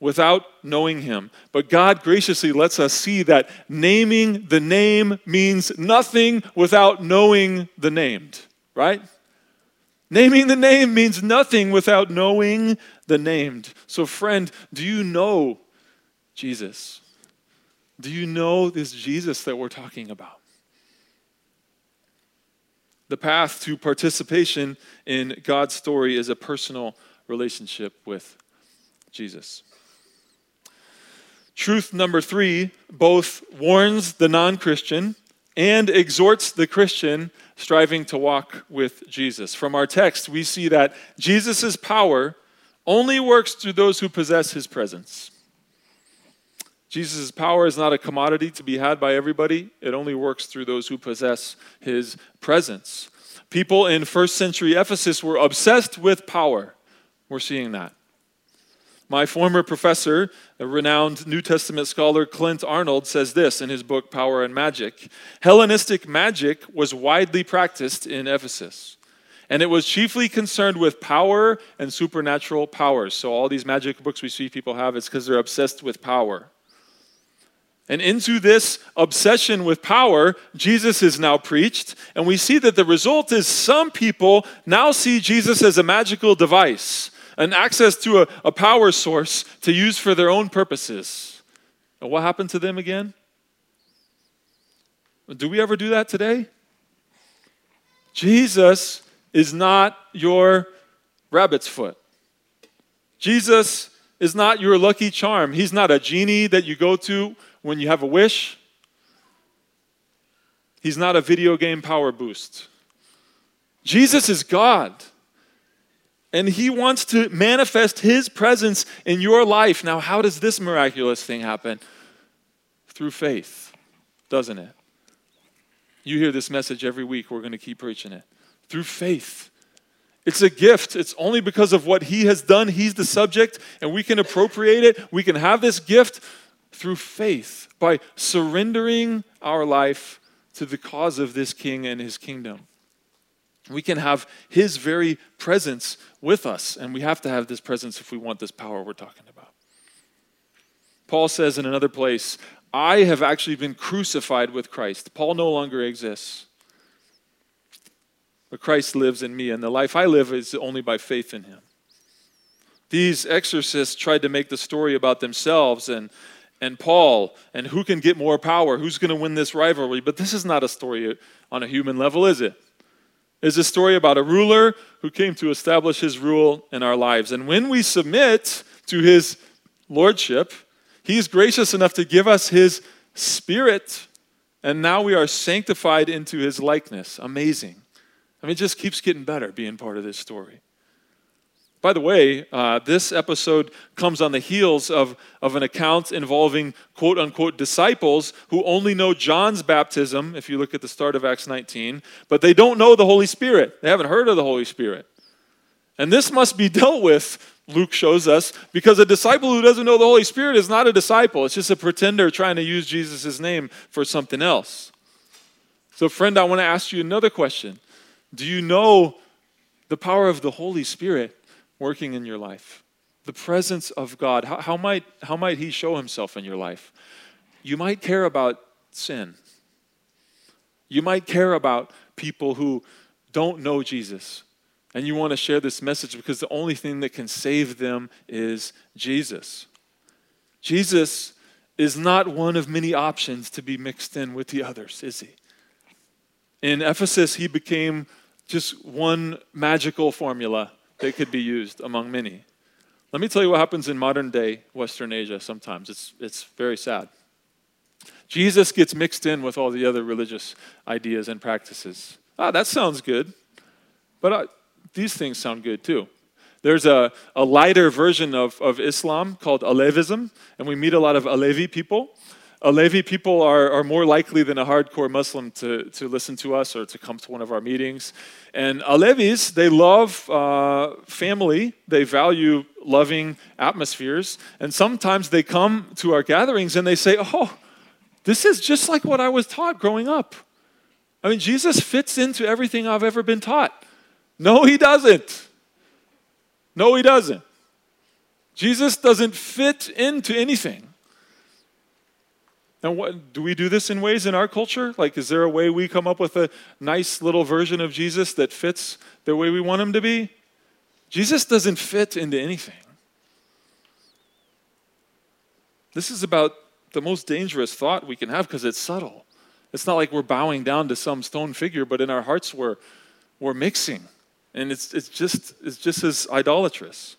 without knowing him. But God graciously lets us see that naming the name means nothing without knowing the named, right? Naming the name means nothing without knowing the named. So, friend, do you know Jesus? Do you know this Jesus that we're talking about? The path to participation in God's story is a personal relationship with Jesus. Truth number three both warns the non Christian and exhorts the Christian striving to walk with Jesus. From our text, we see that Jesus' power only works through those who possess his presence. Jesus' power is not a commodity to be had by everybody, it only works through those who possess his presence. People in first century Ephesus were obsessed with power. We're seeing that. My former professor, a renowned New Testament scholar Clint Arnold, says this in his book Power and Magic Hellenistic magic was widely practiced in Ephesus, and it was chiefly concerned with power and supernatural powers. So, all these magic books we see people have, it's because they're obsessed with power. And into this obsession with power, Jesus is now preached, and we see that the result is some people now see Jesus as a magical device an access to a, a power source to use for their own purposes. And what happened to them again? Do we ever do that today? Jesus is not your rabbit's foot. Jesus is not your lucky charm. He's not a genie that you go to when you have a wish. He's not a video game power boost. Jesus is God. And he wants to manifest his presence in your life. Now, how does this miraculous thing happen? Through faith, doesn't it? You hear this message every week. We're going to keep preaching it. Through faith It's a gift. It's only because of what he has done. He's the subject, and we can appropriate it. We can have this gift through faith by surrendering our life to the cause of this king and his kingdom. We can have his very presence with us, and we have to have this presence if we want this power we're talking about. Paul says in another place, I have actually been crucified with Christ. Paul no longer exists. But Christ lives in me, and the life I live is only by faith in him. These exorcists tried to make the story about themselves and, and Paul and who can get more power, who's going to win this rivalry. But this is not a story on a human level, is it? It's a story about a ruler who came to establish his rule in our lives. And when we submit to his lordship, he's gracious enough to give us his spirit, and now we are sanctified into his likeness. Amazing. I mean, it just keeps getting better being part of this story. By the way, uh, this episode comes on the heels of, of an account involving quote unquote disciples who only know John's baptism, if you look at the start of Acts 19, but they don't know the Holy Spirit. They haven't heard of the Holy Spirit. And this must be dealt with, Luke shows us, because a disciple who doesn't know the Holy Spirit is not a disciple. It's just a pretender trying to use Jesus' name for something else. So, friend, I want to ask you another question Do you know the power of the Holy Spirit? Working in your life? The presence of God. How, how, might, how might He show Himself in your life? You might care about sin. You might care about people who don't know Jesus. And you want to share this message because the only thing that can save them is Jesus. Jesus is not one of many options to be mixed in with the others, is he? In Ephesus, he became just one magical formula they could be used among many. Let me tell you what happens in modern day Western Asia sometimes. It's, it's very sad. Jesus gets mixed in with all the other religious ideas and practices. Ah, that sounds good. But uh, these things sound good too. There's a, a lighter version of, of Islam called Alevism, and we meet a lot of Alevi people. Alevi people are, are more likely than a hardcore Muslim to, to listen to us or to come to one of our meetings. And Alevis, they love uh, family, they value loving atmospheres, and sometimes they come to our gatherings and they say, Oh, this is just like what I was taught growing up. I mean, Jesus fits into everything I've ever been taught. No, he doesn't. No, he doesn't. Jesus doesn't fit into anything. And what do we do this in ways in our culture? Like, is there a way we come up with a nice little version of Jesus that fits the way we want him to be? Jesus doesn't fit into anything. This is about the most dangerous thought we can have because it's subtle. It's not like we're bowing down to some stone figure, but in our hearts we're, we're mixing. And it's, it's, just, it's just as idolatrous.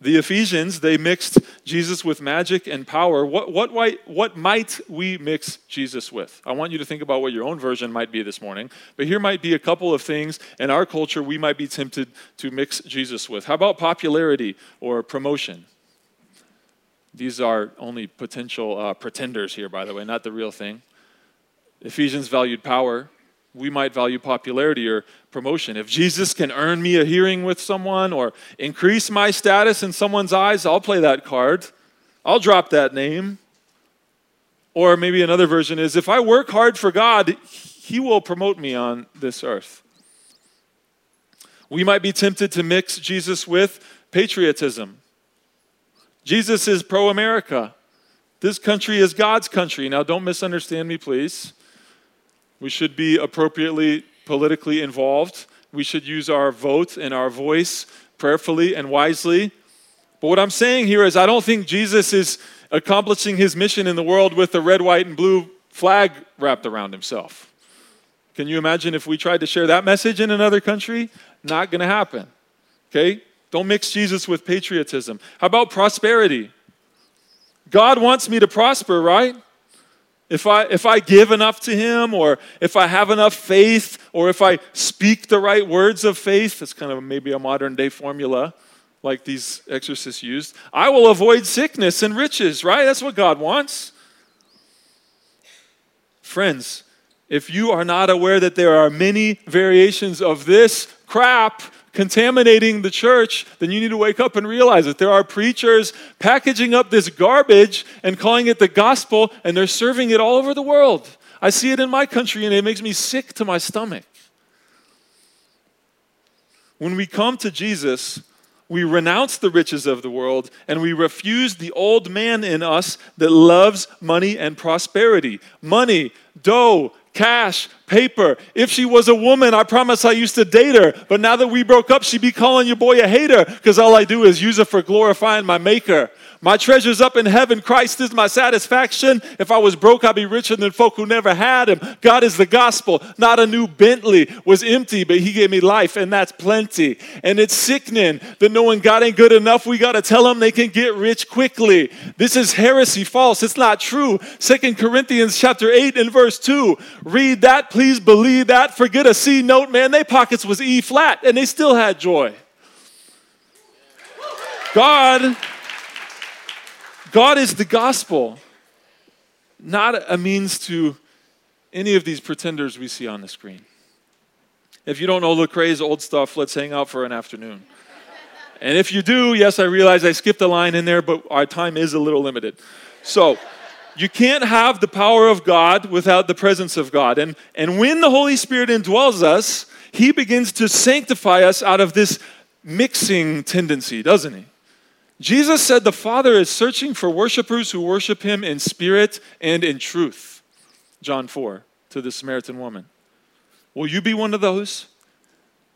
The Ephesians, they mixed Jesus with magic and power. What, what, what might we mix Jesus with? I want you to think about what your own version might be this morning. But here might be a couple of things in our culture we might be tempted to mix Jesus with. How about popularity or promotion? These are only potential uh, pretenders here, by the way, not the real thing. Ephesians valued power we might value popularity or promotion. If Jesus can earn me a hearing with someone or increase my status in someone's eyes, I'll play that card. I'll drop that name. Or maybe another version is if I work hard for God, He will promote me on this earth. We might be tempted to mix Jesus with patriotism. Jesus is pro America. This country is God's country. Now, don't misunderstand me, please. We should be appropriately politically involved. We should use our vote and our voice prayerfully and wisely. But what I'm saying here is, I don't think Jesus is accomplishing his mission in the world with a red, white, and blue flag wrapped around himself. Can you imagine if we tried to share that message in another country? Not going to happen. Okay? Don't mix Jesus with patriotism. How about prosperity? God wants me to prosper, right? If I, if I give enough to Him, or if I have enough faith, or if I speak the right words of faith, that's kind of maybe a modern day formula like these exorcists used, I will avoid sickness and riches, right? That's what God wants. Friends, if you are not aware that there are many variations of this crap contaminating the church, then you need to wake up and realize that there are preachers packaging up this garbage and calling it the gospel, and they're serving it all over the world. I see it in my country, and it makes me sick to my stomach. When we come to Jesus, we renounce the riches of the world and we refuse the old man in us that loves money and prosperity. Money, dough, cash, paper. If she was a woman, I promise I used to date her. But now that we broke up, she'd be calling your boy a hater because all I do is use it for glorifying my maker. My treasure's up in heaven. Christ is my satisfaction. If I was broke, I'd be richer than folk who never had him. God is the gospel. Not a new Bentley was empty, but he gave me life, and that's plenty. And it's sickening that knowing God ain't good enough, we got to tell them they can get rich quickly. This is heresy, false. It's not true. Second Corinthians chapter 8 and verse 2. Read that, please believe that. Forget a C note, man. They pockets was E flat, and they still had joy. God God is the gospel, not a means to any of these pretenders we see on the screen. If you don't know Lecrae's old stuff, let's hang out for an afternoon. And if you do, yes, I realize I skipped a line in there, but our time is a little limited. So, you can't have the power of God without the presence of God. And, and when the Holy Spirit indwells us, He begins to sanctify us out of this mixing tendency, doesn't He? Jesus said the Father is searching for worshipers who worship him in spirit and in truth. John 4 to the Samaritan woman. Will you be one of those?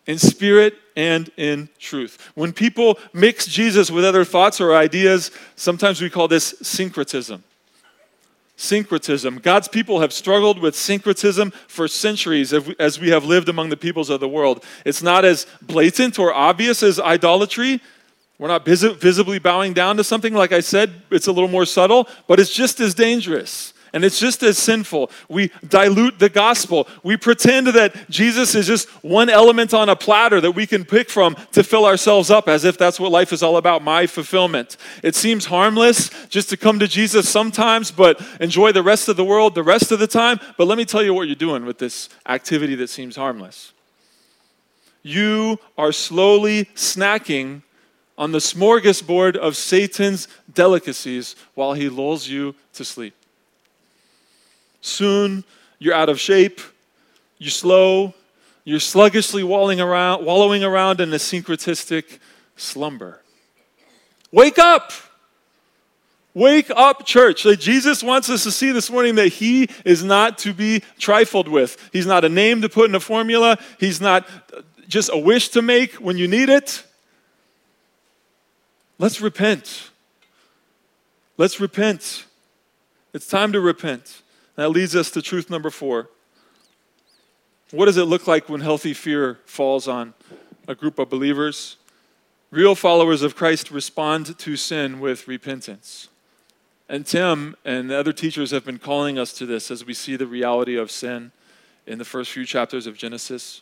In spirit and in truth. When people mix Jesus with other thoughts or ideas, sometimes we call this syncretism. Syncretism. God's people have struggled with syncretism for centuries as we have lived among the peoples of the world. It's not as blatant or obvious as idolatry, we're not vis- visibly bowing down to something. Like I said, it's a little more subtle, but it's just as dangerous and it's just as sinful. We dilute the gospel. We pretend that Jesus is just one element on a platter that we can pick from to fill ourselves up as if that's what life is all about my fulfillment. It seems harmless just to come to Jesus sometimes, but enjoy the rest of the world the rest of the time. But let me tell you what you're doing with this activity that seems harmless. You are slowly snacking on the smorgasbord of Satan's delicacies while he lulls you to sleep. Soon you're out of shape, you're slow, you're sluggishly wallowing around, wallowing around in a syncretistic slumber. Wake up! Wake up, church. Jesus wants us to see this morning that He is not to be trifled with. He's not a name to put in a formula, He's not just a wish to make when you need it. Let's repent. Let's repent. It's time to repent. That leads us to truth number four. What does it look like when healthy fear falls on a group of believers? Real followers of Christ respond to sin with repentance. And Tim and the other teachers have been calling us to this as we see the reality of sin in the first few chapters of Genesis.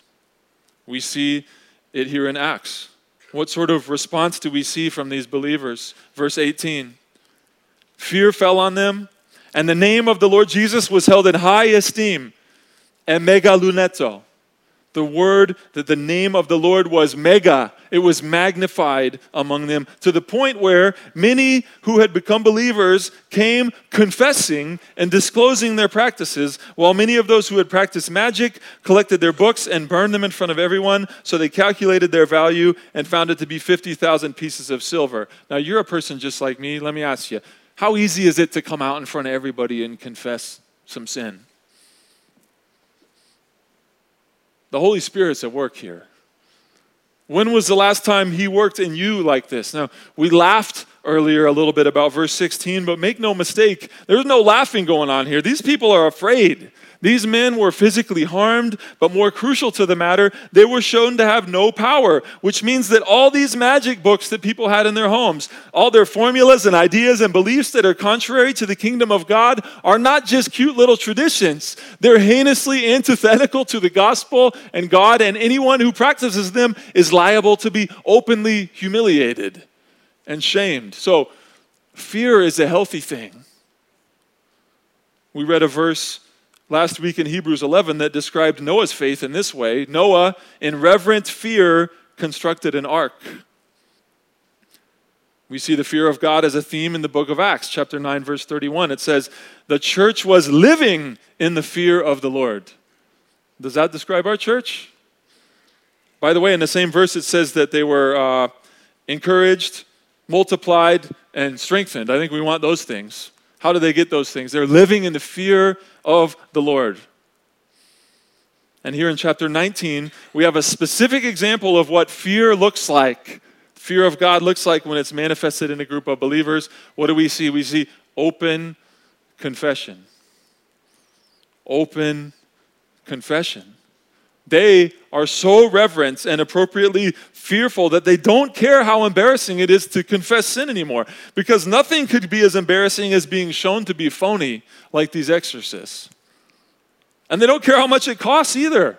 We see it here in Acts. What sort of response do we see from these believers? Verse 18 Fear fell on them, and the name of the Lord Jesus was held in high esteem. And megaluneto the word that the name of the Lord was mega. It was magnified among them to the point where many who had become believers came confessing and disclosing their practices, while many of those who had practiced magic collected their books and burned them in front of everyone. So they calculated their value and found it to be 50,000 pieces of silver. Now, you're a person just like me. Let me ask you how easy is it to come out in front of everybody and confess some sin? The Holy Spirit's at work here. When was the last time He worked in you like this? Now, we laughed earlier a little bit about verse 16, but make no mistake, there's no laughing going on here. These people are afraid. These men were physically harmed, but more crucial to the matter, they were shown to have no power, which means that all these magic books that people had in their homes, all their formulas and ideas and beliefs that are contrary to the kingdom of God, are not just cute little traditions. They're heinously antithetical to the gospel and God, and anyone who practices them is liable to be openly humiliated and shamed. So, fear is a healthy thing. We read a verse last week in Hebrews 11 that described Noah's faith in this way Noah, in reverent fear, constructed an ark. We see the fear of God as a theme in the book of Acts, chapter 9, verse 31. It says, The church was living in the fear of the Lord. Does that describe our church? By the way, in the same verse, it says that they were uh, encouraged, multiplied, and strengthened. I think we want those things. How do they get those things? They're living in the fear of the Lord. And here in chapter 19, we have a specific example of what fear looks like. Fear of God looks like when it's manifested in a group of believers. What do we see? We see open confession. Open confession. They are so reverent and appropriately fearful that they don't care how embarrassing it is to confess sin anymore. Because nothing could be as embarrassing as being shown to be phony like these exorcists. And they don't care how much it costs either.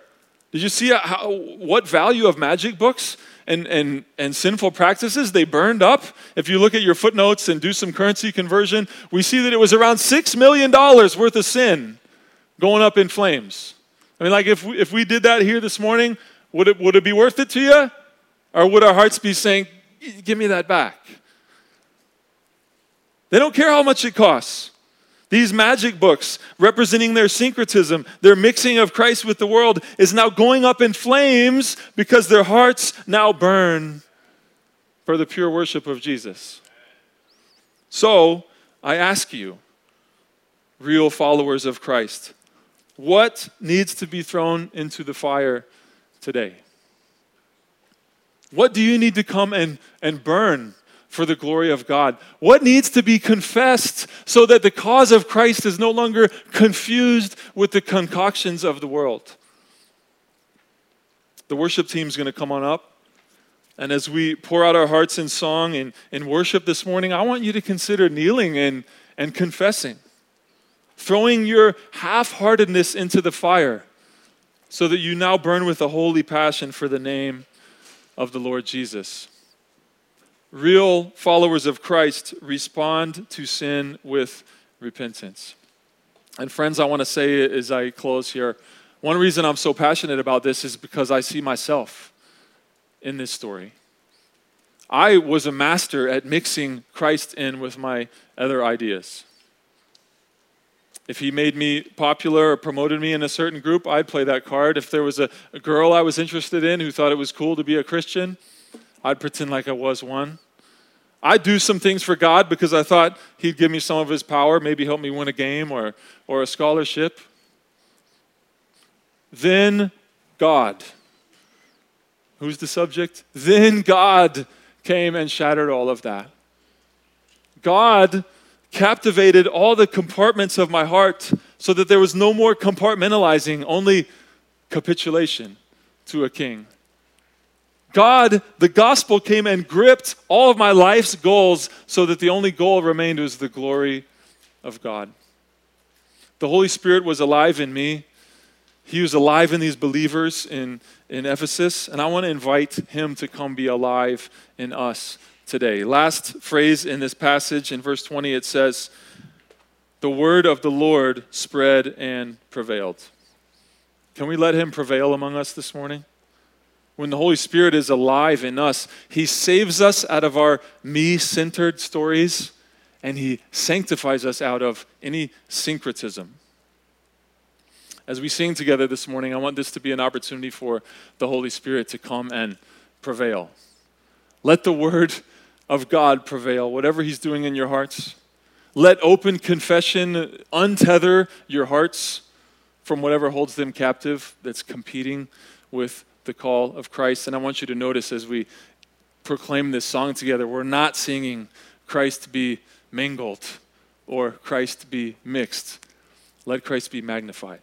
Did you see how, what value of magic books and, and, and sinful practices they burned up? If you look at your footnotes and do some currency conversion, we see that it was around $6 million worth of sin going up in flames. I mean, like if we, if we did that here this morning, would it, would it be worth it to you? Or would our hearts be saying, give me that back? They don't care how much it costs. These magic books representing their syncretism, their mixing of Christ with the world, is now going up in flames because their hearts now burn for the pure worship of Jesus. So, I ask you, real followers of Christ, what needs to be thrown into the fire today? What do you need to come and, and burn for the glory of God? What needs to be confessed so that the cause of Christ is no longer confused with the concoctions of the world? The worship team is going to come on up. And as we pour out our hearts in song and, in worship this morning, I want you to consider kneeling and, and confessing throwing your half heartedness into the fire so that you now burn with a holy passion for the name of the Lord Jesus. Real followers of Christ respond to sin with repentance. And, friends, I want to say as I close here one reason I'm so passionate about this is because I see myself in this story. I was a master at mixing Christ in with my other ideas. If he made me popular or promoted me in a certain group, I'd play that card. If there was a, a, girl I was interested in who thought it was cool to be a Christian, I'd pretend like I was one. I'd do some things for God because I thought he'd give me some of his power, maybe help me win a game or, or a scholarship. Then God. Who's the subject? Then God came and shattered all of that. God captivated all the compartments of my heart so that there was no more compartmentalizing, only capitulation to a king. God, the gospel came and gripped all of my life's goals so that the only goal remained was the glory of God. The Holy Spirit was alive in me. He was alive in these believers in, in Ephesus, and I want to invite him to come be alive in us today. Last phrase in this passage in verse 20 it says, The word of the Lord spread and prevailed. Can we let him prevail among us this morning? When the Holy Spirit is alive in us, he saves us out of our me centered stories and he sanctifies us out of any syncretism. As we sing together this morning, I want this to be an opportunity for the Holy Spirit to come and prevail. Let the word of God prevail, whatever He's doing in your hearts. Let open confession untether your hearts from whatever holds them captive that's competing with the call of Christ. And I want you to notice as we proclaim this song together, we're not singing Christ be mingled or Christ be mixed. Let Christ be magnified.